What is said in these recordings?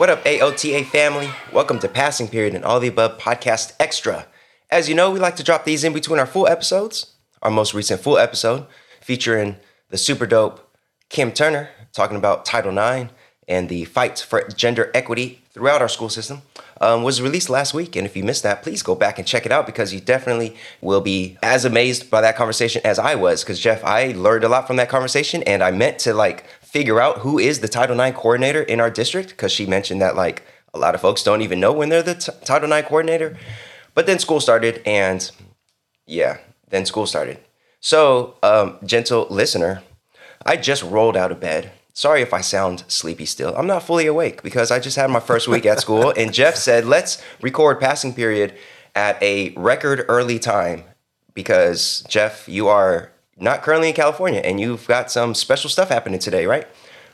What up, AOTA family? Welcome to Passing Period and All the Above Podcast Extra. As you know, we like to drop these in between our full episodes. Our most recent full episode featuring the super dope Kim Turner talking about Title IX and the fight for gender equity throughout our school system um, was released last week. And if you missed that, please go back and check it out because you definitely will be as amazed by that conversation as I was. Because, Jeff, I learned a lot from that conversation and I meant to like figure out who is the Title IX coordinator in our district because she mentioned that like a lot of folks don't even know when they're the t- Title IX coordinator. But then school started, and yeah, then school started. So, um, gentle listener, I just rolled out of bed. Sorry if I sound sleepy still. I'm not fully awake because I just had my first week at school, and Jeff said, let's record passing period at a record early time because, Jeff, you are not currently in California, and you've got some special stuff happening today, right?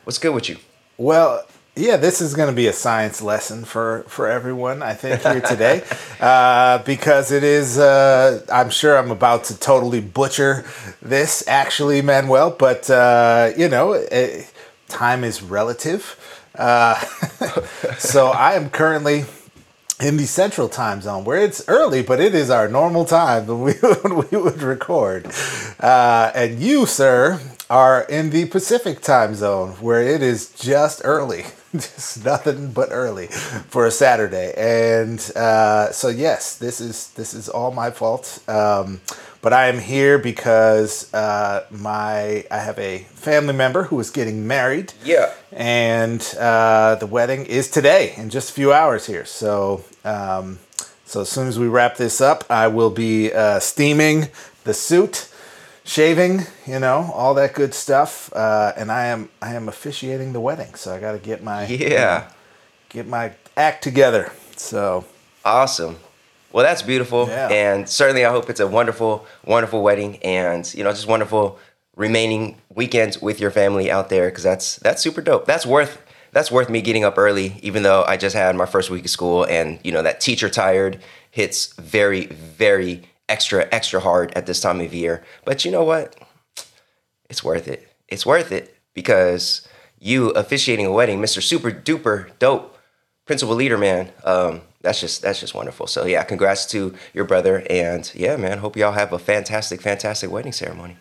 What's good with you? Well, yeah, this is going to be a science lesson for, for everyone, I think, here today, uh, because it is, uh, I'm sure I'm about to totally butcher this, actually, Manuel, but, uh, you know, it, time is relative. Uh, so I am currently in the central time zone where it's early, but it is our normal time when we, when we would record. Uh, and you, sir, are in the Pacific time zone where it is just early. just nothing but early for a Saturday. And uh, so yes, this is this is all my fault. Um, but I am here because uh, my I have a family member who is getting married. Yeah. And uh, the wedding is today in just a few hours here. So um, so as soon as we wrap this up, I will be uh, steaming the suit shaving, you know, all that good stuff. Uh, and I am I am officiating the wedding, so I got to get my yeah get my act together. So awesome. Well, that's beautiful, Yeah. and certainly I hope it's a wonderful, wonderful wedding, and you know, just wonderful remaining weekends with your family out there because that's that's super dope. That's worth that's worth me getting up early, even though I just had my first week of school, and you know that teacher tired hits very, very extra, extra hard at this time of year. But you know what? It's worth it. It's worth it because you officiating a wedding, Mr. Super Duper Dope Principal Leader, man. Um, that's just that's just wonderful. So yeah, congrats to your brother, and yeah, man. Hope y'all have a fantastic, fantastic wedding ceremony.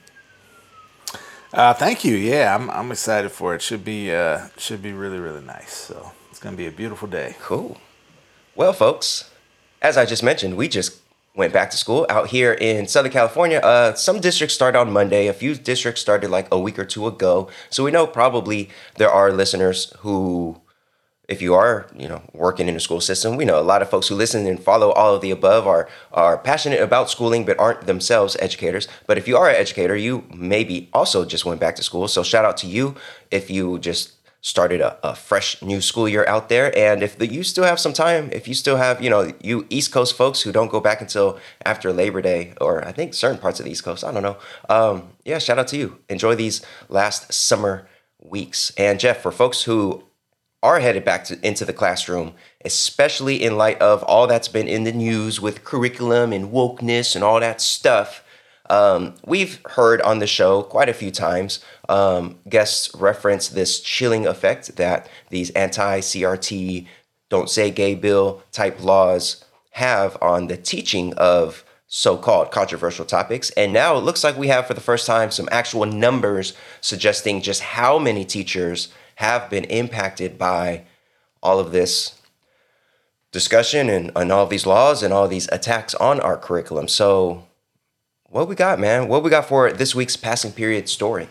uh, thank you. Yeah, I'm I'm excited for it. Should be uh, should be really really nice. So it's gonna be a beautiful day. Cool. Well, folks, as I just mentioned, we just went back to school out here in Southern California. Uh, some districts start on Monday. A few districts started like a week or two ago. So we know probably there are listeners who, if you are, you know, working in the school system, we know a lot of folks who listen and follow all of the above are are passionate about schooling but aren't themselves educators. But if you are an educator, you maybe also just went back to school. So shout out to you if you just started a, a fresh new school year out there and if the, you still have some time if you still have you know you east coast folks who don't go back until after labor day or i think certain parts of the east coast i don't know um, yeah shout out to you enjoy these last summer weeks and jeff for folks who are headed back to, into the classroom, especially in light of all that's been in the news with curriculum and wokeness and all that stuff. Um, we've heard on the show quite a few times um, guests reference this chilling effect that these anti CRT, don't say gay bill type laws have on the teaching of so called controversial topics. And now it looks like we have, for the first time, some actual numbers suggesting just how many teachers have been impacted by all of this discussion and, and all these laws and all these attacks on our curriculum. So, what we got, man? What we got for this week's passing period story?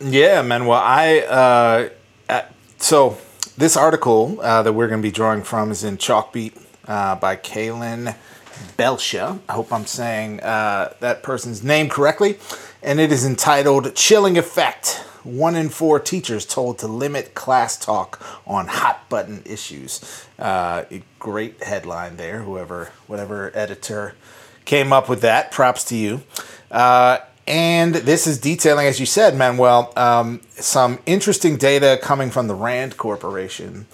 Yeah, man. Well, I uh, uh, so this article uh, that we're going to be drawing from is in Chalkbeat uh, by Kalyn Belsha. I hope I'm saying uh, that person's name correctly, and it is entitled "Chilling Effect." One in four teachers told to limit class talk on hot button issues. Uh, great headline there. Whoever, whatever editor came up with that, props to you. Uh, and this is detailing, as you said, Manuel, um, some interesting data coming from the RAND Corporation.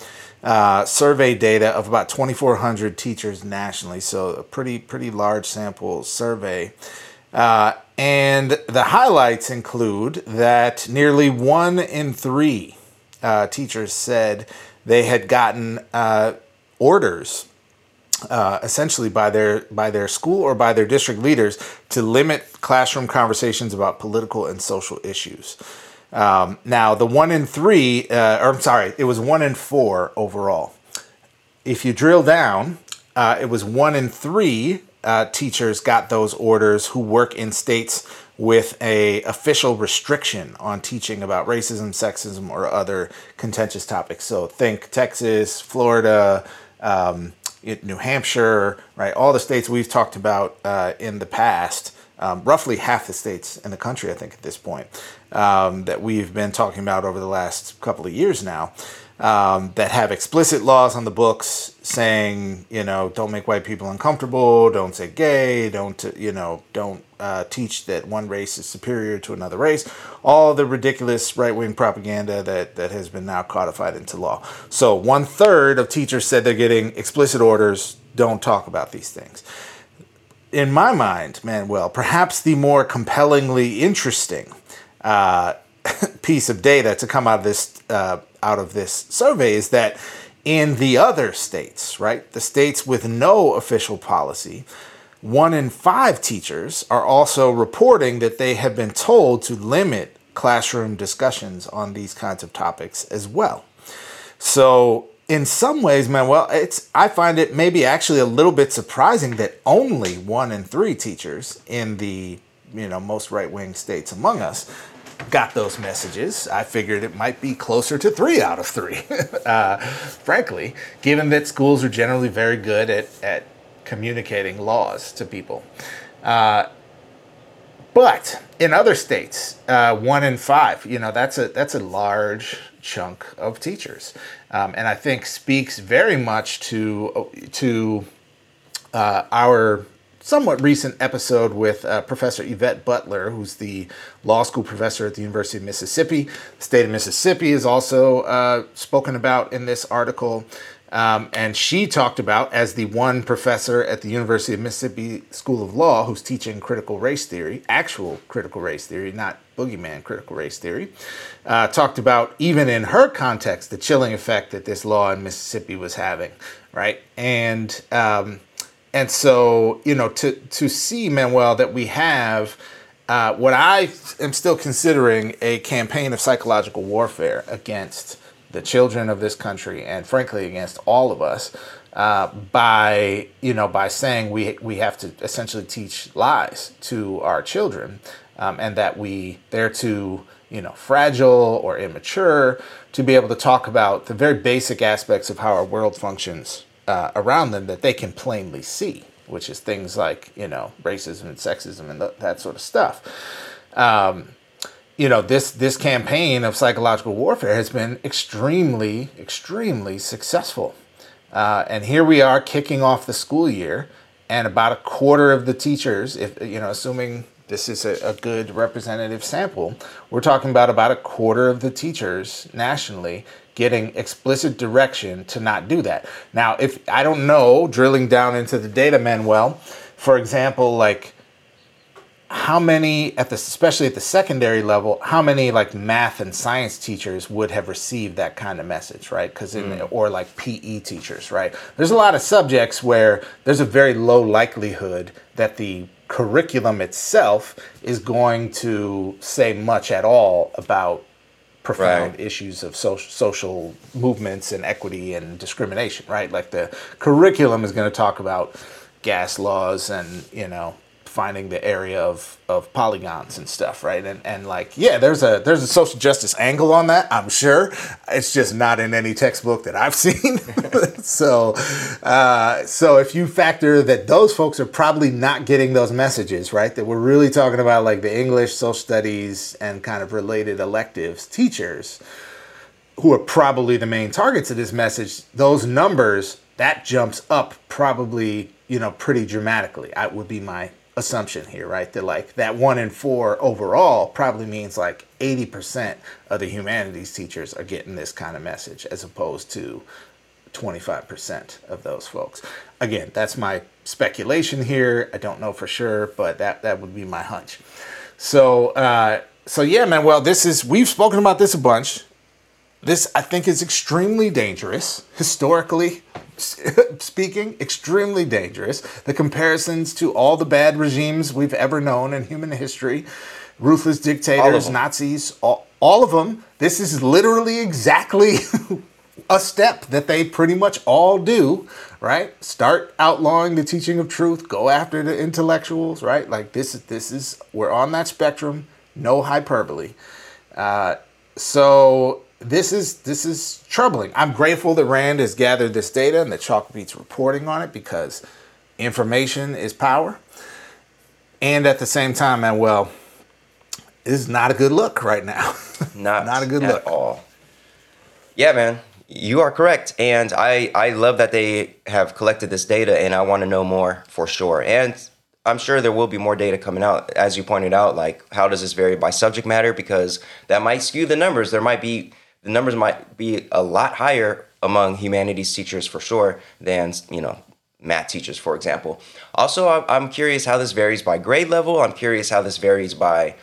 Uh, survey data of about 2,400 teachers nationally, so a pretty pretty large sample survey. Uh, and the highlights include that nearly one in three uh, teachers said they had gotten uh, orders uh, essentially by their by their school or by their district leaders to limit classroom conversations about political and social issues. Um, now, the one in three, uh, or I'm sorry, it was one in four overall. If you drill down, uh, it was one in three uh, teachers got those orders who work in states with a official restriction on teaching about racism, sexism, or other contentious topics. So think Texas, Florida, um, New Hampshire, right? All the states we've talked about uh, in the past. Um, roughly half the states in the country, I think, at this point, um, that we've been talking about over the last couple of years now um, that have explicit laws on the books saying, you know, don't make white people uncomfortable, don't say gay, don't, you know, don't uh, teach that one race is superior to another race. All the ridiculous right wing propaganda that, that has been now codified into law. So one third of teachers said they're getting explicit orders, don't talk about these things. In my mind, Manuel, perhaps the more compellingly interesting uh, piece of data to come out of this uh, out of this survey is that in the other states, right, the states with no official policy, one in five teachers are also reporting that they have been told to limit classroom discussions on these kinds of topics as well. So, in some ways, man, well, it's I find it maybe actually a little bit surprising that only one in three teachers in the you know most right wing states among us got those messages. I figured it might be closer to three out of three, uh, frankly, given that schools are generally very good at, at communicating laws to people. Uh, but in other states, uh, one in five, you know, that's a that's a large chunk of teachers, um, and I think speaks very much to to uh, our somewhat recent episode with uh, Professor Yvette Butler, who's the law school professor at the University of Mississippi. The state of Mississippi is also uh, spoken about in this article. Um, and she talked about, as the one professor at the University of Mississippi School of Law who's teaching critical race theory, actual critical race theory, not boogeyman critical race theory, uh, talked about, even in her context, the chilling effect that this law in Mississippi was having, right? And um, and so, you know, to to see Manuel that we have uh, what I am still considering a campaign of psychological warfare against the children of this country, and frankly against all of us, uh, by you know by saying we we have to essentially teach lies to our children, um, and that we they're too you know fragile or immature to be able to talk about the very basic aspects of how our world functions uh, around them that they can plainly see, which is things like you know racism and sexism and th- that sort of stuff. Um, you know this this campaign of psychological warfare has been extremely extremely successful, uh, and here we are kicking off the school year, and about a quarter of the teachers, if you know, assuming this is a, a, good representative sample. We're talking about about a quarter of the teachers nationally getting explicit direction to not do that. Now, if I don't know, drilling down into the data, Manuel, for example, like how many at the especially at the secondary level how many like math and science teachers would have received that kind of message right because in mm. or like pe teachers right there's a lot of subjects where there's a very low likelihood that the curriculum itself is going to say much at all about profound right. issues of social social movements and equity and discrimination, right? Like the curriculum is going to talk about gas laws and you know finding the area of, of polygons and stuff, right? And and like, yeah, there's a there's a social justice angle on that, I'm sure. It's just not in any textbook that I've seen. so uh, so if you factor that those folks are probably not getting those messages, right? That we're really talking about like the English, social studies, and kind of related electives teachers who are probably the main targets of this message, those numbers that jumps up probably you know pretty dramatically. I would be my assumption here, right? That like that one in four overall probably means like 80% of the humanities teachers are getting this kind of message as opposed to 25% of those folks. Again, that's my speculation here. I don't know for sure, but that, that would be my hunch. So, uh, so yeah, man. Well, this is we've spoken about this a bunch. This I think is extremely dangerous historically speaking, extremely dangerous. The comparisons to all the bad regimes we've ever known in human history, ruthless dictators, Nazis, all, all of them. This is literally exactly a step that they pretty much all do, right? Start outlawing the teaching of truth, go after the intellectuals, right? Like this is this is we're on that spectrum, no hyperbole. Uh, so this is this is troubling. I'm grateful that Rand has gathered this data and that Chalkbeat's reporting on it because information is power. And at the same time, man, well, this is not a good look right now. Not not a good look at all. Yeah, man, you are correct, and I I love that they have collected this data, and I want to know more for sure. And I'm sure there will be more data coming out, as you pointed out. Like, how does this vary by subject matter? Because that might skew the numbers. There might be the numbers might be a lot higher among humanities teachers for sure than you know math teachers, for example. Also, I'm curious how this varies by grade level. I'm curious how this varies by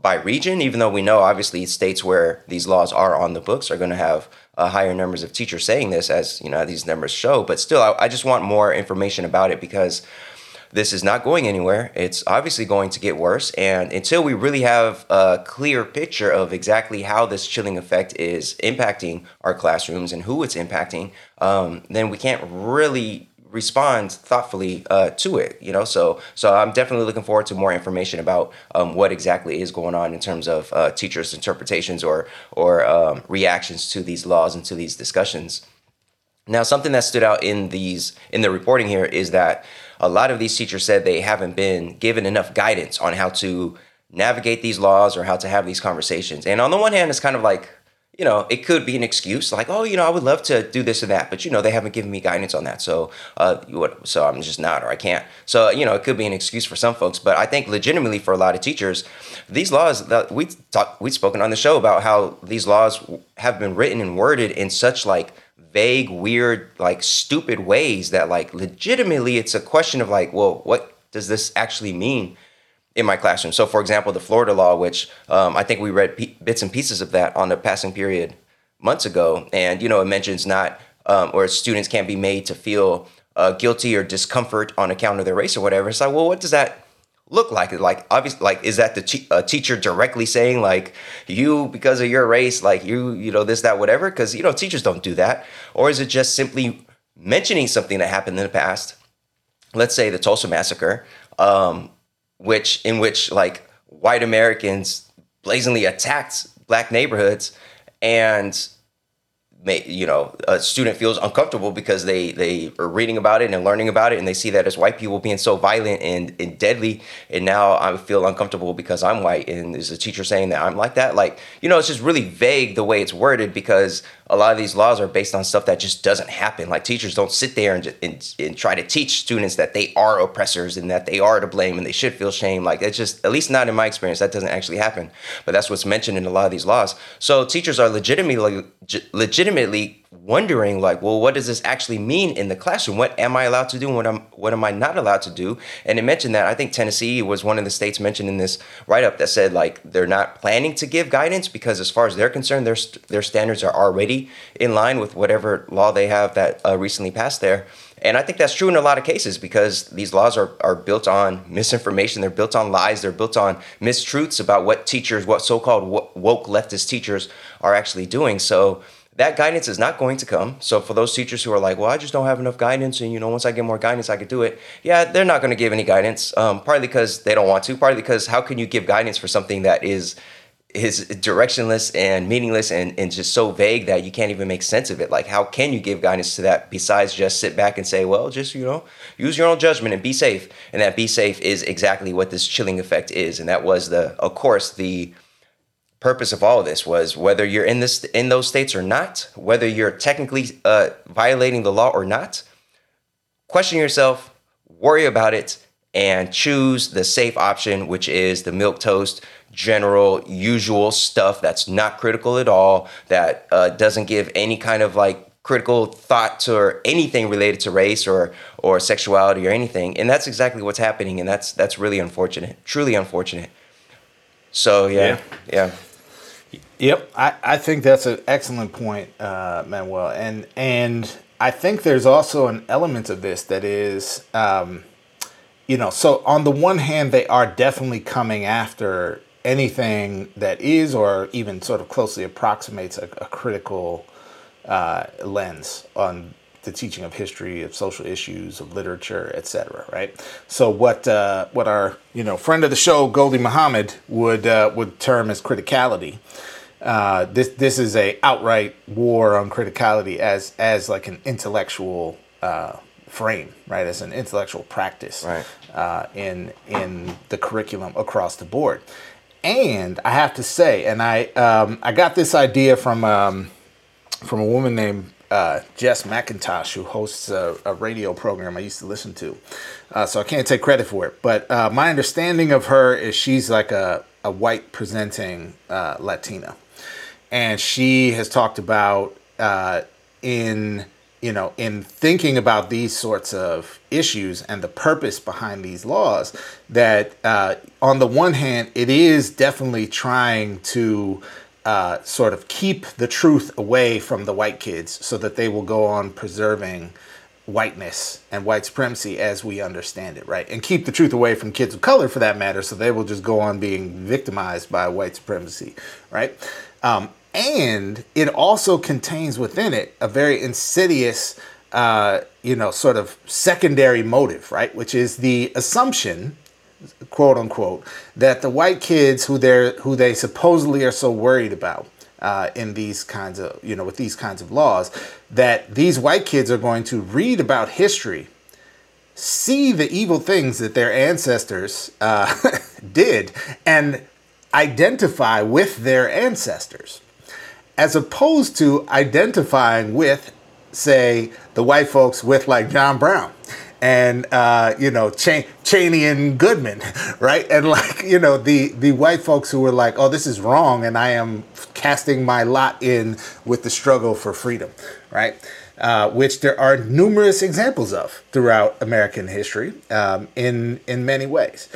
by region. Even though we know obviously states where these laws are on the books are going to have uh, higher numbers of teachers saying this, as you know these numbers show. But still, I, I just want more information about it because this is not going anywhere. It's obviously going to get worse. And until we really have a clear picture of exactly how this chilling effect is impacting our classrooms and who it's impacting, um, then we can't really respond thoughtfully uh, to it you know so so i'm definitely looking forward to more information about um, what exactly is going on in terms of uh, teachers interpretations or or um, reactions to these laws and to these discussions now something that stood out in these in the reporting here is that a lot of these teachers said they haven't been given enough guidance on how to navigate these laws or how to have these conversations. And on the one hand, it's kind of like, you know, it could be an excuse, like, oh, you know, I would love to do this or that, but you know, they haven't given me guidance on that, so, uh, so I'm just not, or I can't. So, you know, it could be an excuse for some folks, but I think legitimately for a lot of teachers, these laws that we talked, we've spoken on the show about how these laws have been written and worded in such like vague, weird, like stupid ways that like legitimately it's a question of like, well, what does this actually mean in my classroom? So, for example, the Florida law, which um, I think we read p- bits and pieces of that on the passing period months ago, and you know, it mentions not um, or students can't be made to feel uh, guilty or discomfort on account of their race or whatever. It's like, well, what does that look like? It. Like, obviously, like, is that the te- teacher directly saying like you because of your race, like you, you know, this, that, whatever? Because you know, teachers don't do that. Or is it just simply mentioning something that happened in the past? Let's say the Tulsa massacre, um, which in which like white Americans blazingly attacked black neighborhoods and you know a student feels uncomfortable because they they are reading about it and learning about it and they see that as white people being so violent and, and deadly. And now i feel uncomfortable because i'm white. And is a teacher saying that i'm like that. Like you know it's just really vague the way it's worded because a lot of these laws are based on stuff that just doesn't happen. Like teachers don't sit there and, and, and try to teach students that they are oppressors and that they are to blame and they should feel shame. Like it's just at least not in my experience that doesn't actually happen. But that's what's mentioned in a lot of these laws. So teachers are legitimately legitimately wondering like well what does this actually mean in the classroom what am i allowed to do and what am what am i not allowed to do and it mentioned that i think tennessee was one of the states mentioned in this write-up that said like they're not planning to give guidance because as far as they're concerned their their standards are already in line with whatever law they have that uh, recently passed there and I think that's true in a lot of cases because these laws are, are built on misinformation. They're built on lies. They're built on mistruths about what teachers, what so called woke leftist teachers are actually doing. So that guidance is not going to come. So for those teachers who are like, well, I just don't have enough guidance, and you know, once I get more guidance, I could do it. Yeah, they're not going to give any guidance. Um, partly because they don't want to. Partly because how can you give guidance for something that is is directionless and meaningless and, and just so vague that you can't even make sense of it. Like, how can you give guidance to that besides just sit back and say, well, just, you know, use your own judgment and be safe. And that be safe is exactly what this chilling effect is. And that was the, of course, the purpose of all of this was whether you're in this in those states or not, whether you're technically uh, violating the law or not, question yourself, worry about it, and choose the safe option, which is the milk toast, general, usual stuff that's not critical at all, that uh, doesn't give any kind of like critical thought to or anything related to race or or sexuality or anything. And that's exactly what's happening and that's that's really unfortunate truly unfortunate. So yeah yeah, Yep, I, I think that's an excellent point, uh, Manuel, and and I think there's also an element of this that is, um, you know, so on the one hand, they are definitely coming after anything that is or even sort of closely approximates a, a critical uh, lens on the teaching of history, of social issues, of literature, etc. Right. So what uh, what our you know friend of the show Gholdy Muhammad would uh, would term as criticality. Uh, this this is a outright war on criticality as as like an intellectual uh, frame, right? As an intellectual practice Right. uh, in in the curriculum across the board. And I have to say, and I um, I got this idea from um, from a woman named uh, Jess McIntosh, who hosts a, a radio program I used to listen to. Uh, so I can't take credit for it. But uh, my understanding of her is she's like a, a white presenting uh, Latina. And she has talked about uh, in you know in thinking about these sorts of issues and the purpose behind these laws that uh, on the one hand it is definitely trying to uh, sort of keep the truth away from the white kids so that they will go on preserving whiteness and white supremacy as we understand it, right? And keep the truth away from kids of color for that matter, so they will just go on being victimized by white supremacy, right? Um, and it also contains within it a very insidious, uh, you know, sort of secondary motive, right? Which is the assumption quote unquote, that the white kids who they're who they supposedly are so worried about uh, in these kinds of you know with these kinds of laws, that these white kids are going to read about history, see the evil things that their ancestors uh, did, and identify with their ancestors, as opposed to identifying with, say, the white folks with like John Brown and uh, you know Ch- Chaney and Goodman, right? And like you know the the white folks who were like, "Oh, this is wrong," and I am casting my lot in with the struggle for freedom, right? Uh, which there are numerous examples of throughout American history um, in in many ways.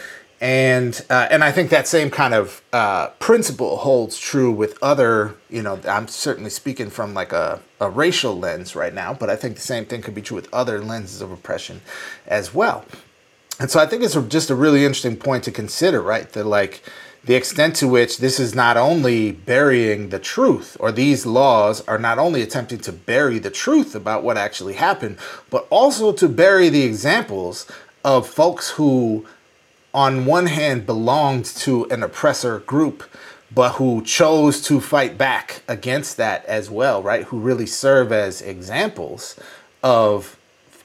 And uh, and I think that same kind of uh, principle holds true with other, you know, I'm certainly speaking from like a, a racial lens right now, but I think the same thing could be true with other lenses of oppression as well. And so I think it's just a really interesting point to consider, right? That like the extent to which this is not only burying the truth, or these laws are not only attempting to bury the truth about what actually happened, but also to bury the examples of folks who on one hand belonged to an oppressor group but who chose to fight back against that as well right? Who really serve as examples of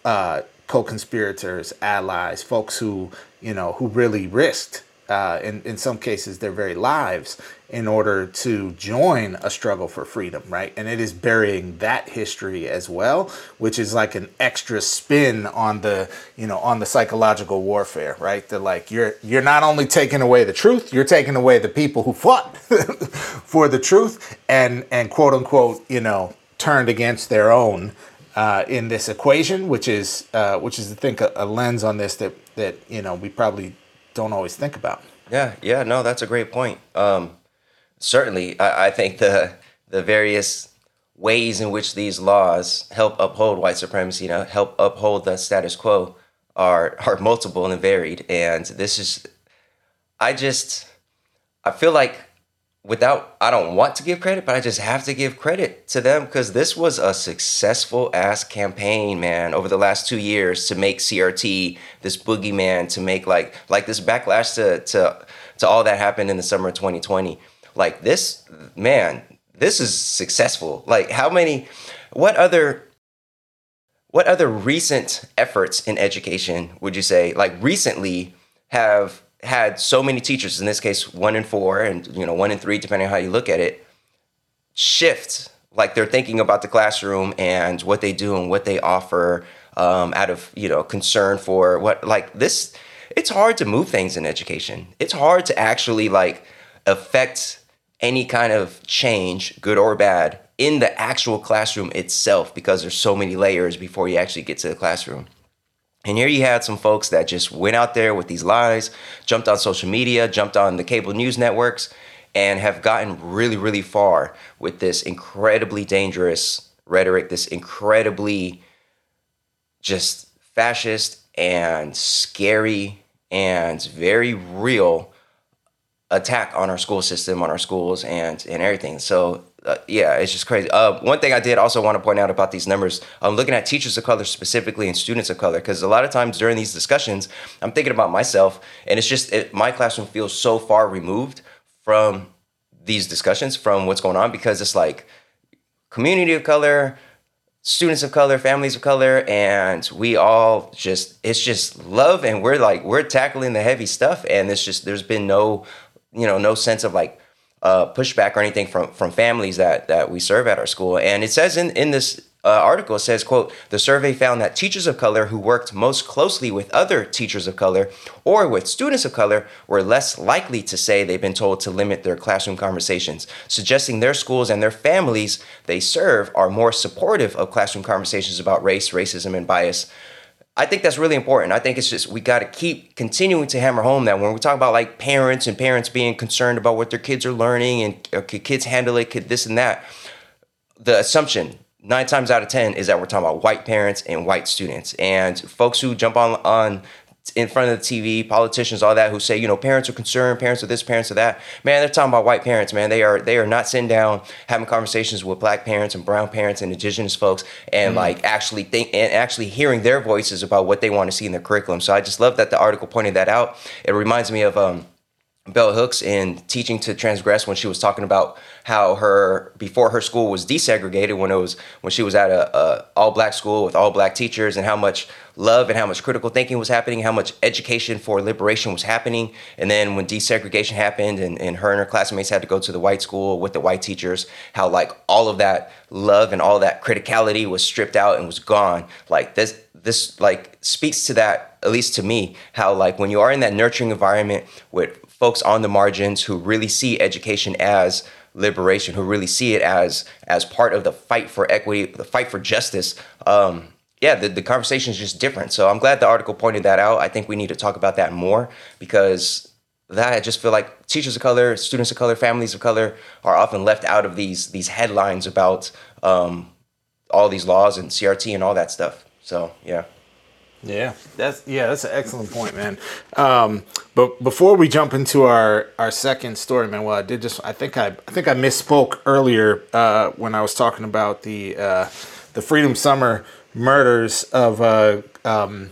uh, co-conspirators allies folks who you know who really risked uh, in, in some cases their very lives in order to join a struggle for freedom, right? And it is burying that history as well, which is like an extra spin on the, you know, on the psychological warfare, right? That like you're you're not only taking away the truth, you're taking away the people who fought for the truth and and quote unquote, you know, turned against their own uh, in this equation, which is uh, which is I think a, a lens on this that that you know we probably don't always think about. Yeah, yeah, no, that's a great point. Um, certainly, I, I think the the various ways in which these laws help uphold white supremacy, you know, help uphold the status quo, are are multiple and varied. And this is, I just, I feel like without, I don't want to give credit, but I just have to give credit to them because this was a successful ass campaign, man, over the last two years to make CRT this boogeyman, to make like like this backlash to to to all that happened in the summer of 2020. Like this, man, this is successful. Like how many, what other what other recent efforts in education would you say like recently have had so many teachers in this case one in four and you know one in three depending on how you look at it shift like they're thinking about the classroom and what they do and what they offer um, out of you know concern for what like this it's hard to move things in education. It's hard to actually like affect any kind of change good or bad in the actual classroom itself because there's so many layers before you actually get to the classroom and here you had some folks that just went out there with these lies, jumped on social media, jumped on the cable news networks, and have gotten really, really far with this incredibly dangerous rhetoric, this incredibly just fascist and scary and very real attack on our school system, on our schools, and and everything. So uh, yeah, it's just crazy. Uh, one thing I did also want to point out about these numbers, I'm looking at teachers of color specifically and students of color because a lot of times during these discussions, I'm thinking about myself, and it's just it, my classroom feels so far removed from these discussions, from what's going on, because it's like community of color, students of color, families of color, and we all just it's just love, and we're like we're tackling the heavy stuff, and it's just there's been no you know no sense of like uh, pushback or anything from from families that that we serve at our school. And it says in in this uh, article it says quote the survey found that teachers of color who worked most closely with other teachers of color or with students of color were less likely to say they've been told to limit their classroom conversations suggesting their schools and their families they serve are more supportive of classroom conversations about race racism and bias I think that's really important. I think it's just we got to keep continuing to hammer home that when we talk about like parents and parents being concerned about what their kids are learning and uh, could kids handle it, could this and that, the assumption nine times out of ten is that we're talking about white parents and white students and folks who jump on on in front of the TV, politicians, all that, who say, you know, parents are concerned, parents are this, parents are that. Man, they're talking about white parents, man. They are they are not sitting down having conversations with black parents and brown parents and indigenous folks and mm. like actually think and actually hearing their voices about what they want to see in their curriculum. So I just love that the article pointed that out. It reminds me of um Bell Hooks in Teaching to Transgress when she was talking about how her before her school was desegregated when it was when she was at a, a all black school with all black teachers and how much love and how much critical thinking was happening, how much education for liberation was happening. And then when desegregation happened and, and her and her classmates had to go to the white school with the white teachers, how like all of that love and all that criticality was stripped out and was gone. Like this this like speaks to that, at least to me, how like when you are in that nurturing environment with folks on the margins who really see education as liberation, who really see it as as part of the fight for equity, the fight for justice. Um, yeah, the, the conversation is just different. So I'm glad the article pointed that out. I think we need to talk about that more because that I just feel like teachers of color, students of color, families of color are often left out of these these headlines about um, all these laws and CRT and all that stuff. So yeah. Yeah, that's yeah, that's an excellent point, man. Um, but before we jump into our our second story, man, well, I did just I think I I think I misspoke earlier uh, when I was talking about the uh, the Freedom Summer murders of uh, um,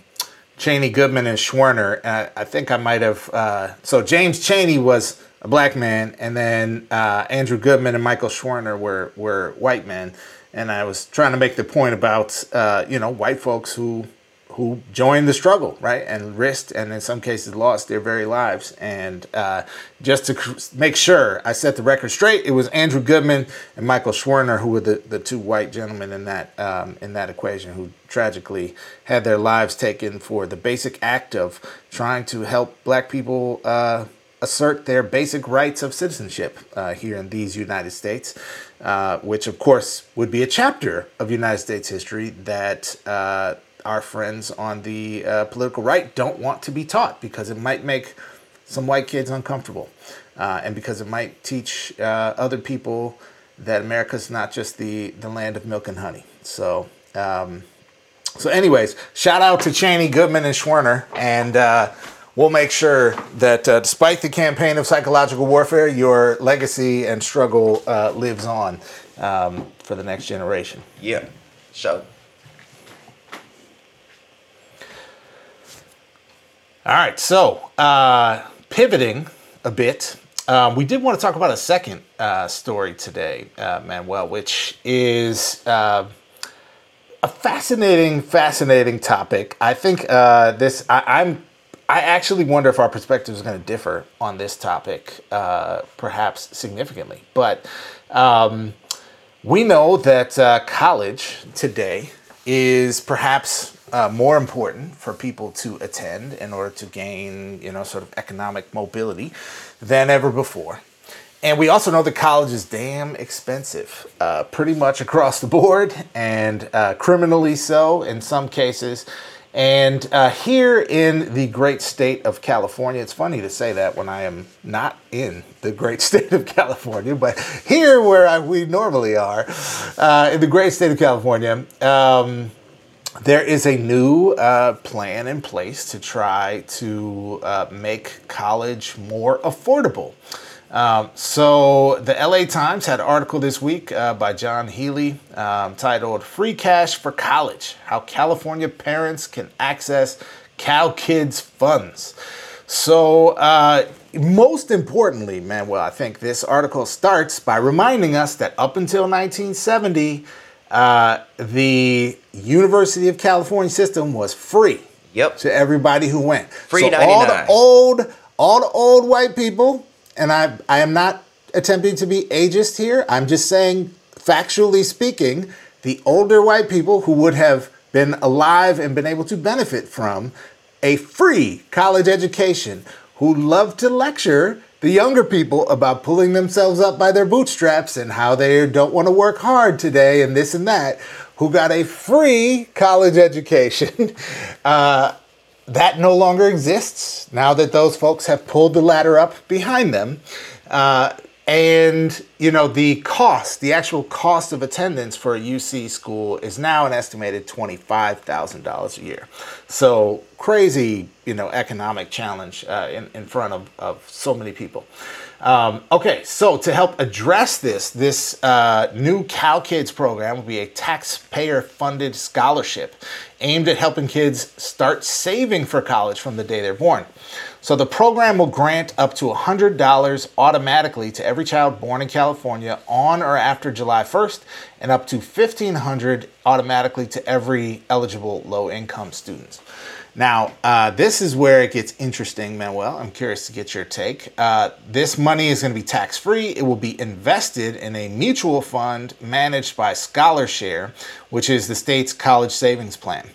Chaney, Goodman, and Schwerner. And I, I think I might have. Uh, so James Chaney was a black man, and then uh, Andrew Goodman and Michael Schwerner were were white men. And I was trying to make the point about uh, you know white folks who who joined the struggle, right, and risked and in some cases lost their very lives. And uh, just to make sure I set the record straight, it was Andrew Goodman and Michael Schwerner who were the, the two white gentlemen in that um, in that equation who tragically had their lives taken for the basic act of trying to help Black people. Uh, assert their basic rights of citizenship uh, here in these United States, uh, which of course would be a chapter of United States history that uh, our friends on the uh, political right don't want to be taught because it might make some white kids uncomfortable uh, and because it might teach uh, other people that America's not just the, the land of milk and honey. So, um, so anyways, shout out to Chaney, Goodman, and Schwerner, and uh, we'll make sure that uh, despite the campaign of psychological warfare, your legacy and struggle uh, lives on um, for the next generation. Yeah, shout. All right, so uh, pivoting a bit, um, we did want to talk about a second uh, story today, uh, Manuel, which is uh, a fascinating, fascinating topic. I think uh, this, I, am I actually wonder if our perspective is going to differ on this topic, uh, perhaps significantly. But um, we know that college today is perhaps uh, more important for people to attend in order to gain, you know, sort of economic mobility than ever before. And we also know that college is damn expensive, uh, pretty much across the board, and uh, criminally so in some cases. And uh, here in the great state of California, it's funny to say that when I am not in the great state of California, but here where I, we normally are, uh, in the great state of California, um, there is a new uh, plan in place to try to uh, make college more affordable. Um, so the LA Times had an article this week uh, by Jon Healey um, titled "Free Cash for College: How California Parents Can Access Cal Kids Funds." So, uh, most importantly, Manuel, I think this article starts by reminding us that up until 1970, uh, the University of California system was free. Yep. To everybody who went. Free so 99. all the old, all the old white people and I, I am not attempting to be ageist here. I'm just saying, factually speaking, the older white people who would have been alive and been able to benefit from a free college education, who love to lecture the younger people about pulling themselves up by their bootstraps and how they don't want to work hard today and this and that, who got a free college education. Uh, that no longer exists now that those folks have pulled the ladder up behind them. Uh, and you know the cost, the actual cost of attendance for a UC school is now an estimated twenty-five thousand dollars a year. So crazy, you know, economic challenge uh, in in front of of so many people. Um, okay, so to help address this, this uh, new Cal Kids program will be a taxpayer funded scholarship aimed at helping kids start saving for college from the day they're born. So the program will grant up to $100 automatically to every child born in California on or after July 1st and up to 1,500 automatically to every eligible low income student. Now, uh, this is where it gets interesting, Manuel. I'm curious to get your take. Uh, this money is going to be tax free. It will be invested in a mutual fund managed by ScholarShare, which is the state's college savings plan,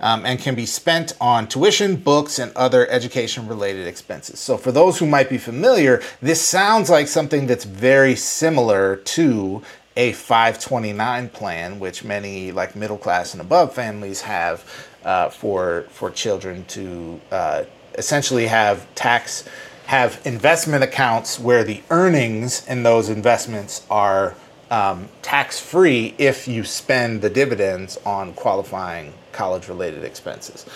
um, and can be spent on tuition, books, and other education related expenses. So, for those who might be familiar, this sounds like something that's very similar to a 529 plan, which many like middle class and above families have uh, for for children to uh, essentially have tax have investment accounts where the earnings in those investments are um, tax free if you spend the dividends on qualifying college related expenses.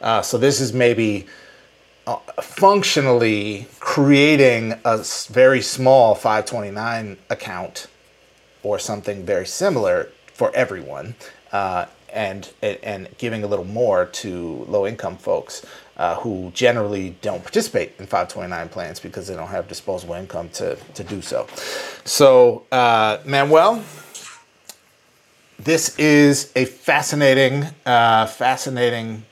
Uh, so this is maybe uh, functionally creating a very small 529 account or something very similar for everyone uh, and and giving a little more to low income folks uh, who generally don't participate in 529 plans because they don't have disposable income to, to do so. So, uh, Manuel, this is a fascinating, uh, fascinating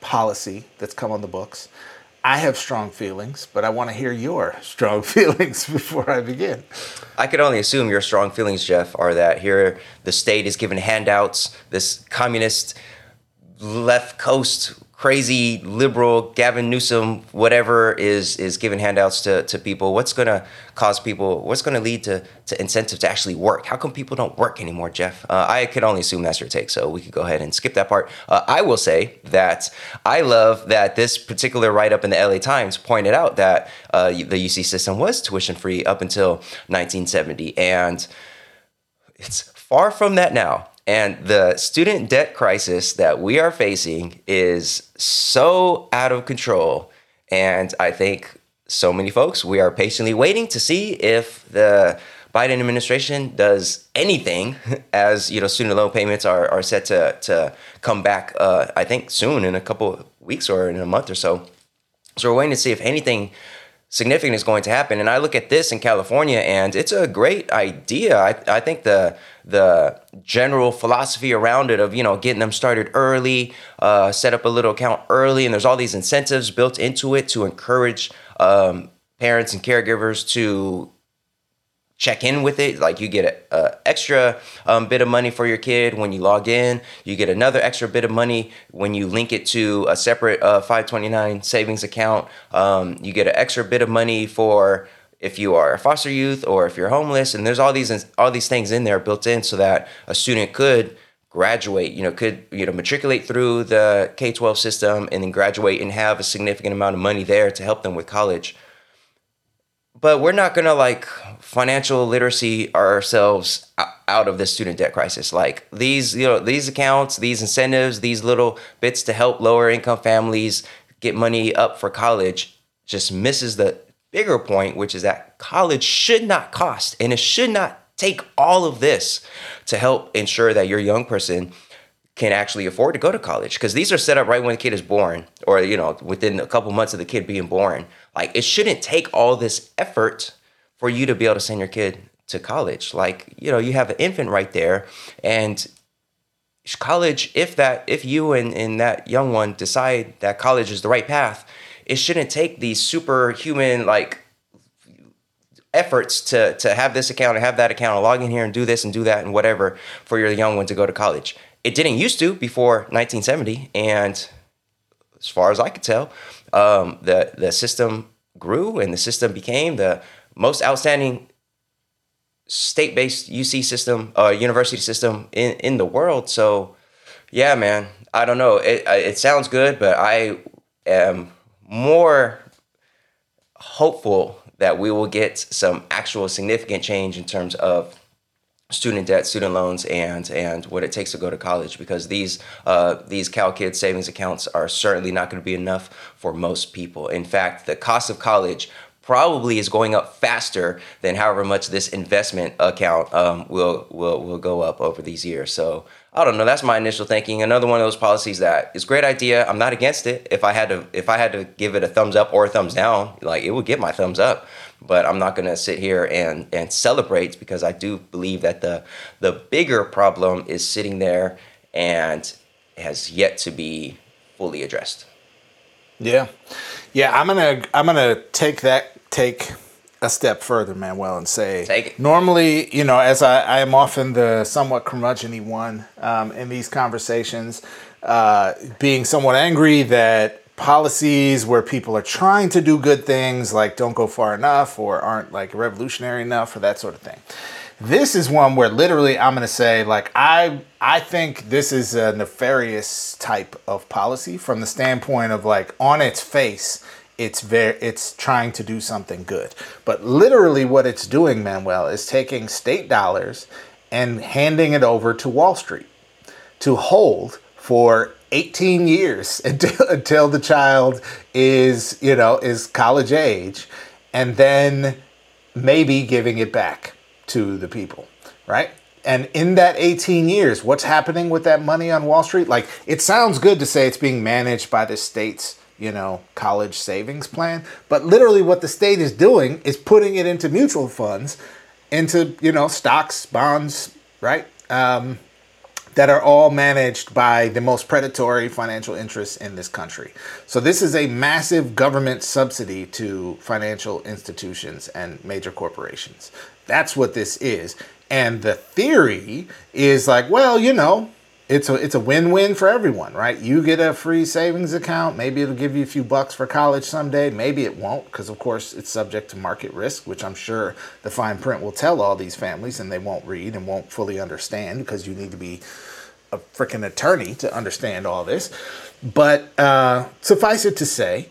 policy that's come on the books. I have strong feelings, but I want to hear your strong feelings before I begin. I could only assume your strong feelings, Jeff, are that here the state is giving handouts, this communist left coast crazy liberal Gavin Newsom whatever is is giving handouts to, to people. What's going to cause people what's going to lead to to incentive to actually work? How come people don't work anymore Jeff? Uh, I could only assume that's your take so we could go ahead and skip that part. Uh, I will say that I love that this particular write-up in the LA Times pointed out that uh, the UC system was tuition free up until 1970 and it's far from that now and the student debt crisis that we are facing is so out of control. And I think so many folks, we are patiently waiting to see if the Biden administration does anything as you know student loan payments are, are set to, to come back uh, I think soon in a couple weeks or in a month or so. So we're waiting to see if anything significant is going to happen. And I look at this in California, and it's a great idea. I, I think the the general philosophy around it of you know getting them started early, uh, set up a little account early, and there's all these incentives built into it to encourage um, parents and caregivers to check in with it. Like you get an extra um, bit of money for your kid when you log in. You get another extra bit of money when you link it to a separate uh, 529 savings account. Um, you get an extra bit of money for if you are a foster youth or if you're homeless. And there's all these all these things in there built in so that a student could graduate, you know, could, you know, matriculate through the K 12 system and then graduate and have a significant amount of money there to help them with college. But we're not going to like financial literacy ourselves out of the student debt crisis. Like these, you know, these accounts, these incentives, these little bits to help lower income families get money up for college just misses the bigger point, which is that college should not cost and it should not take all of this to help ensure that your young person can actually afford to go to college because these are set up right when the kid is born or you know within a couple months of the kid being born like it shouldn't take all this effort for you to be able to send your kid to college like you know you have an infant right there and college if that if you and, and that young one decide that college is the right path it shouldn't take these superhuman like efforts to to have this account and have that account and log in here and do this and do that and whatever for your young one to go to college. It didn't used to before 1970, and as far as I could tell, um, the the system grew and the system became the most outstanding state-based UC system, uh, university system in in the world. So, yeah, man, I don't know. It it sounds good, but I am more hopeful that we will get some actual significant change in terms of student debt, student loans, and and what it takes to go to college. Because these uh, these Cal Kids savings accounts are certainly not going to be enough for most people. In fact, the cost of college probably is going up faster than however much this investment account um, will will will go up over these years. So I don't know. That's my initial thinking. Another one of those policies that is great idea. I'm not against it. If I had to, if I had to give it a thumbs up or a thumbs down, like it would get my thumbs up. But I'm not going to sit here and and celebrate because I do believe that the the bigger problem is sitting there and has yet to be fully addressed. Yeah, yeah. I'm gonna I'm gonna take that take a step further, Manuel, and say normally, you know, as I, I am often the somewhat curmudgeon one um, in these conversations, uh, being somewhat angry that policies where people are trying to do good things like don't go far enough or aren't like revolutionary enough or that sort of thing. This is one where literally I'm going to say like I I think this is a nefarious type of policy from the standpoint of like on its face it's very it's trying to do something good. But literally what it's doing, Manuel, is taking state dollars and handing it over to Wall Street to hold for 18 years until, until the child is, you know, is college age and then maybe giving it back to the people, right? And in that 18 years, what's happening with that money on Wall Street? Like, it sounds good to say it's being managed by the state's you know, college savings plan. But literally, what the state is doing is putting it into mutual funds, into, you know, stocks, bonds, right? Um, that are all managed by the most predatory financial interests in this country. So, this is a massive government subsidy to financial institutions and major corporations. That's what this is. And the theory is like, well, you know, it's a it's a win-win for everyone, right? You get a free savings account, maybe it'll give you a few bucks for college someday, maybe it won't because of course it's subject to market risk, which I'm sure the fine print will tell all these families and they won't read and won't fully understand because you need to be a freaking attorney to understand all this. But uh, suffice it to say,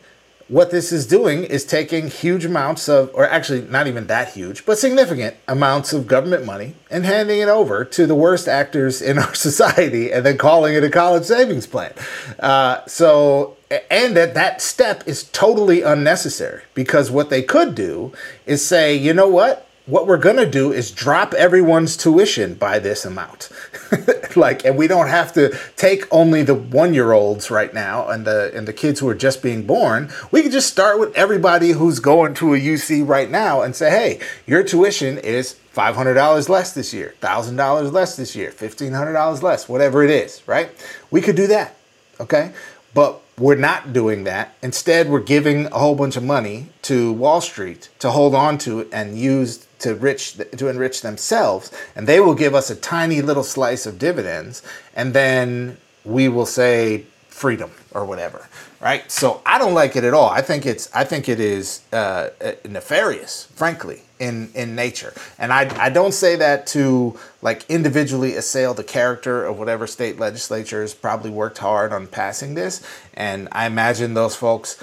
what this is doing is taking huge amounts of, or actually not even that huge, but significant amounts of government money and handing it over to the worst actors in our society and then calling it a college savings plan. Uh, so, and that that step is totally unnecessary because what they could do is say, you know what? What we're going to do is drop everyone's tuition by this amount. like and we don't have to take only the 1-year-olds right now and the and the kids who are just being born. We can just start with everybody who's going to a UC right now and say, "Hey, your tuition is $500 less this year, $1,000 less this year, $1,500 less, whatever it is, right? We could do that, okay? But we're not doing that. Instead, we're giving a whole bunch of money to Wall Street to hold on to and use to rich to enrich themselves, and they will give us a tiny little slice of dividends, and then we will say freedom or whatever, right? So I don't like it at all. I think it's I think it is uh, nefarious, frankly, in in nature. And I I don't say that to like individually assail the character of whatever state legislatures probably worked hard on passing this. And I imagine those folks,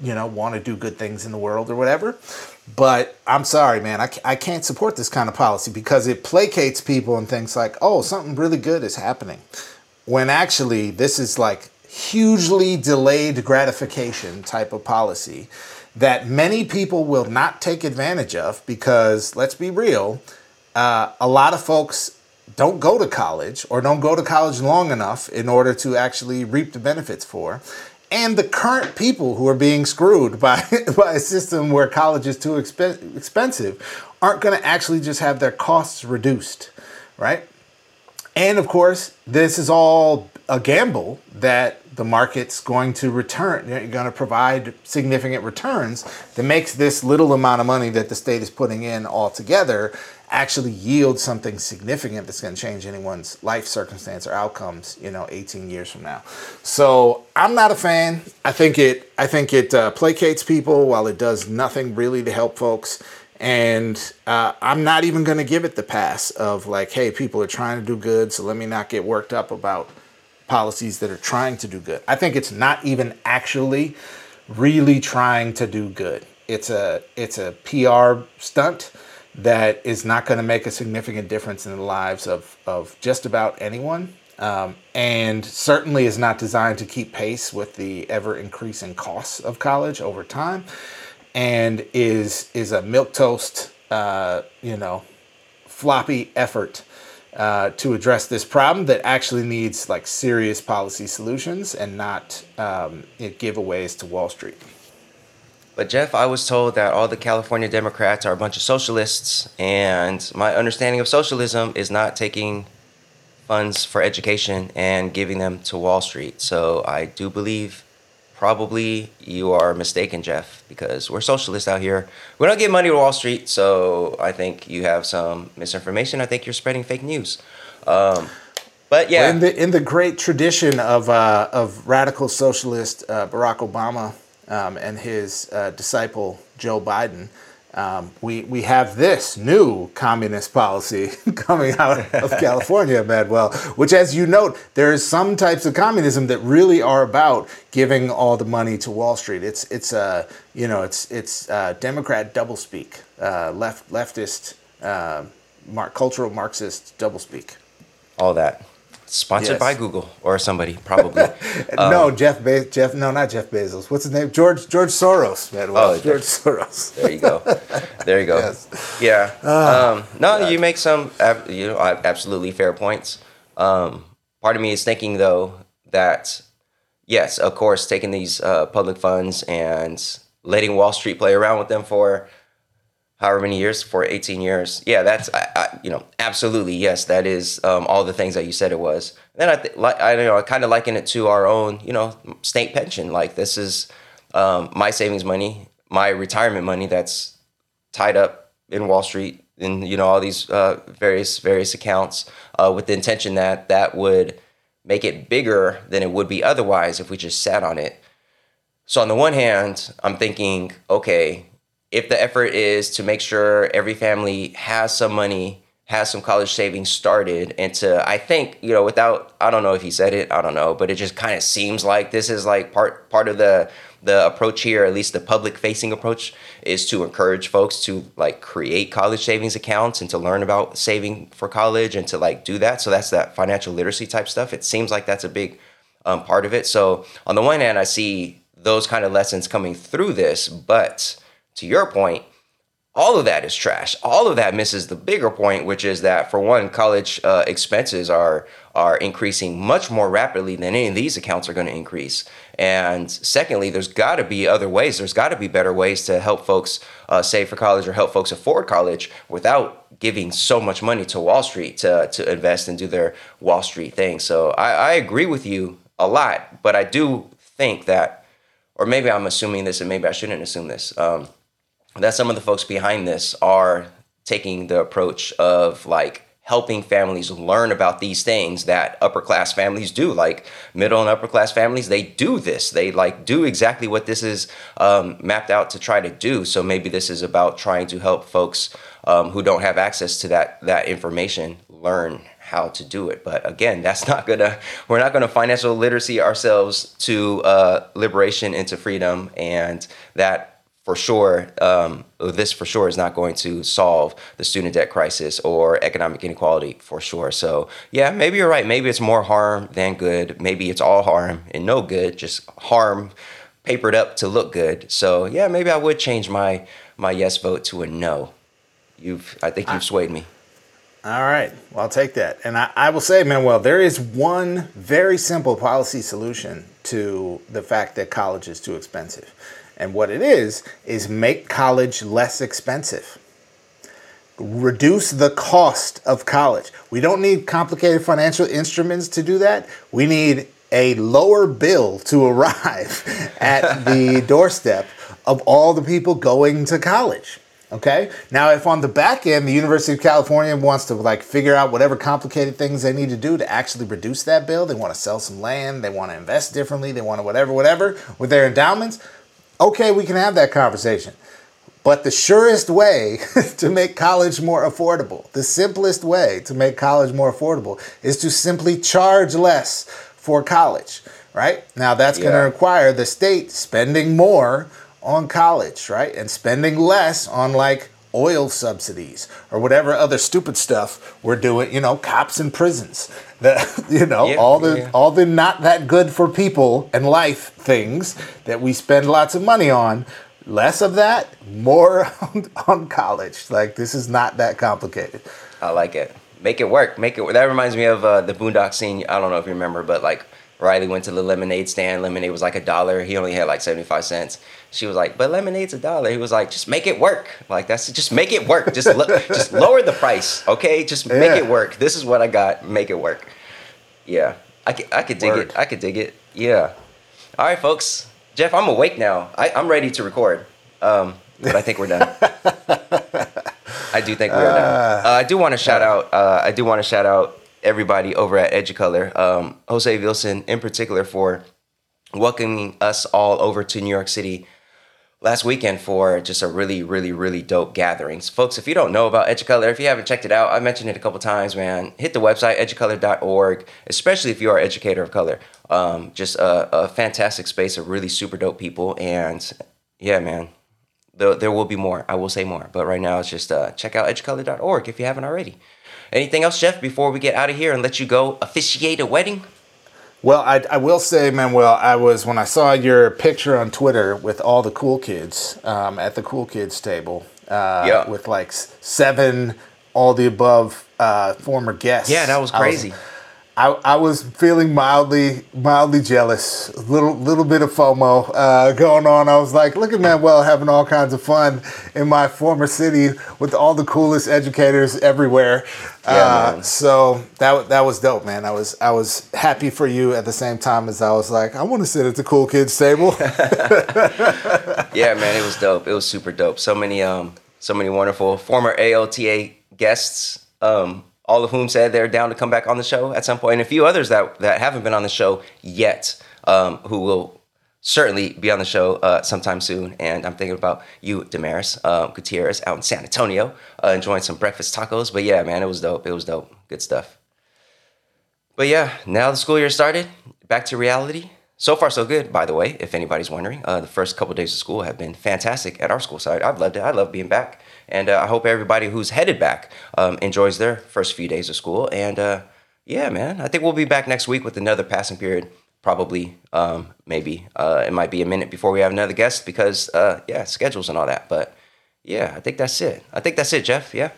you know, want to do good things in the world or whatever. But I'm sorry, man, I, I can't support this kind of policy because it placates people and thinks like, oh, something really good is happening. When actually this is like hugely delayed gratification type of policy that many people will not take advantage of because let's be real uh, a lot of folks don't go to college or don't go to college long enough in order to actually reap the benefits for and the current people who are being screwed by, by a system where college is too exp- expensive aren't going to actually just have their costs reduced right? And of course, this is all a gamble that the market's going to return, you're going to provide significant returns that makes this little amount of money that the state is putting in altogether actually yield something significant that's going to change anyone's life circumstance or outcomes, you know, 18 years from now. So I'm not a fan. I think it, I think it uh, placates people while it does nothing really to help folks. And uh, I'm not even going to give it the pass of like, hey, people are trying to do good, so let me not get worked up about policies that are trying to do good. I think it's not even actually really trying to do good. It's a it's a PR stunt that is not going to make a significant difference in the lives of of just about anyone. Um, and certainly is not designed to keep pace with the ever increasing costs of college over time and is is a milquetoast, uh, you know, floppy effort uh, to address this problem that actually needs like serious policy solutions and not um, giveaways to Wall Street. But Jeff, I was told that all the California Democrats are a bunch of socialists, and my understanding of socialism is not taking funds for education and giving them to Wall Street. So I do believe probably you are mistaken, Jeff, because we're socialists out here. We don't give money to Wall Street, so I think you have some misinformation. I think you're spreading fake news. Um, but yeah, well, in the in the great tradition of uh, of radical socialist uh, Barack Obama um, and his uh, disciple Joe Biden, um, we, we have this new communist policy coming out of California, Madwell, which, as you note, there is some types of communism that really are about giving all the money to Wall Street. It's it's uh, you know it's it's uh, Democrat doublespeak, uh, left leftist, uh, mar- cultural Marxist doublespeak. All that. Sponsored yes. by Google or somebody, probably. no, um, Jeff Be- Jeff. No, not Jeff Bezos. What's his name? George George Soros. Man, oh, George Soros. There you go. There you go. yes. Yeah. Oh, um, no, God. you make some you know absolutely fair points. Um, part of me is thinking though that yes, of course, taking these uh, public funds and letting Wall Street play around with them for however many years for 18 years. Yeah that's I, I, you know absolutely yes that is um, all the things that you said it was. And then i th- like i you know i kind of liken it to our own you know state pension. Like this is um, my savings money my retirement money that's tied up in wall street in you know all these uh, various various accounts uh, with the intention that that would make it bigger than it would be otherwise if we just sat on it. So on the one hand i'm thinking okay if the effort is to make sure every family has some money, has some college savings started, and to I think you know without I don't know if he said it I don't know, but it just kind of seems like this is like part part of the the approach here, at least the public facing approach, is to encourage folks to like create college savings accounts and to learn about saving for college and to like do that. So that's that financial literacy type stuff. It seems like that's a big um, part of it. So on the one hand, I see those kind of lessons coming through this, but to your point, all of that is trash. All of that misses the bigger point, which is that for one, college uh, expenses are are increasing much more rapidly than any of these accounts are going to increase. And secondly, there's got to be other ways. There's got to be better ways to help folks uh, save for college or help folks afford college without giving so much money to Wall Street to to invest and do their Wall Street thing. So I, I agree with you a lot, but I do think that, or maybe I'm assuming this, and maybe I shouldn't assume this. Um, that some of the folks behind this are taking the approach of like, helping families learn about these things that upper class families do. Like middle and upper class families they do this. They like do exactly what this is um, mapped out to try to do. So maybe this is about trying to help folks um, who don't have access to that that information learn how to do it. But again that's not gonna we're not gonna financial literacy ourselves to uh, liberation into freedom. And that for sure, um, this for sure is not going to solve the student debt crisis or economic inequality for sure. So, yeah, maybe you're right. Maybe it's more harm than good. Maybe it's all harm and no good, just harm papered up to look good. So, yeah, maybe I would change my my yes vote to a no. You've, I think you've swayed me. All right. Well, I'll take that. And I, I will say, Manuel, there is one very simple policy solution to the fact that college is too expensive and what it is, is make college less expensive. Reduce the cost of college. We don't need complicated financial instruments to do that. We need a lower bill to arrive at the doorstep of all the people going to college. Okay. Now, if on the back end the University of California wants to like figure out whatever complicated things they need to do to actually reduce that bill, they want to sell some land, they want to invest differently, they want to whatever, whatever with their endowments okay, we can have that conversation. But the surest way to make college more affordable, the simplest way to make college more affordable is to simply charge less for college, right? Now that's yeah. going to require the state spending more on college, right? And spending less on like oil subsidies or whatever other stupid stuff we're doing, you know, cops in prisons. The, you know, yeah, all the yeah. all the not that good for people and life things that we spend lots of money on. Less of that, more on, on college. Like this is not that complicated. I like it. Make it work. Make it. Work. That reminds me of uh, the Boondock scene. I don't know if you remember, but like Riley went to the lemonade stand. Lemonade was like a dollar. He only had like 75 cents. She was like, but lemonade's a dollar. He was like, just make it work. Like that's just make it work. Just lo- just lower the price, okay? Just make yeah. it work. This is what I got. Make it work. Yeah, I could, I could dig Word. it. I could dig it. Yeah. All right, folks. Jeff, I'm awake now. I, I'm ready to record. Um, but I think we're done. I do think we're uh, done. Uh, I do want to shout out. Uh, I do want to shout out everybody over at Educolor, um, Jose Vilson in particular, for welcoming us all over to New York City last weekend for just a really, really, really dope gatherings. Folks, if you don't know about Educolor, if you haven't checked it out, I mentioned it a couple times, man. Hit the website, educolor.org, especially if you are an educator of color. Um, just a, a, fantastic space of really super dope people. And yeah, man, the, there will be more. I will say more. But right now, it's just uh, check out educolor.org if you haven't already. Anything else, Jeff, before we get out of here and let you go officiate a wedding? Well, I, I will say, Manuel, I was when I saw your picture on Twitter with all the cool kids um, at the cool kids table, uh, yeah. with like seven all the above uh, former guests. Yeah, that was crazy. Was, I, I was feeling mildly mildly jealous, a little little bit of FOMO uh, going on. I was like, look at Manuel having all kinds of fun in my former city with all the coolest educators everywhere. Yeah, uh, so that that was dope, man. I was I was happy for you at the same time as I was like, I want to sit at the cool kids table. yeah, man, it was dope. It was super dope. So many um so many wonderful former ALTA guests. Um, all of whom said they're down to come back on the show at some point, and a few others that that haven't been on the show yet, um, who will certainly be on the show uh, sometime soon. And I'm thinking about you, Damaris uh, Gutierrez, out in San Antonio, uh, enjoying some breakfast tacos. But yeah, man, it was dope. It was dope. Good stuff. But yeah, now the school year started. Back to reality. So far, so good. By the way, if anybody's wondering, uh, the first couple of days of school have been fantastic at our school side. I've loved it. I love being back. And uh, I hope everybody who's headed back um, enjoys their first few days of school. And uh, yeah, man, I think we'll be back next week with another passing period. Probably, um, maybe. Uh, it might be a minute before we have another guest because, uh, yeah, schedules and all that. But yeah, I think that's it. I think that's it, Jeff. Yeah.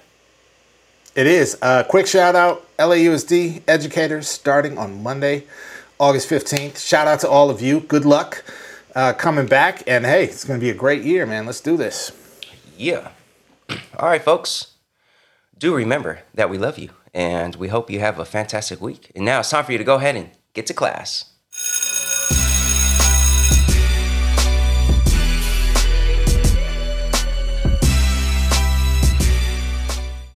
It is. Uh, quick shout out LAUSD educators starting on Monday, August 15th. Shout out to all of you. Good luck uh, coming back. And hey, it's going to be a great year, man. Let's do this. Yeah. All right, folks. Do remember that we love you and we hope you have a fantastic week. And now it's time for you to go ahead and get to class.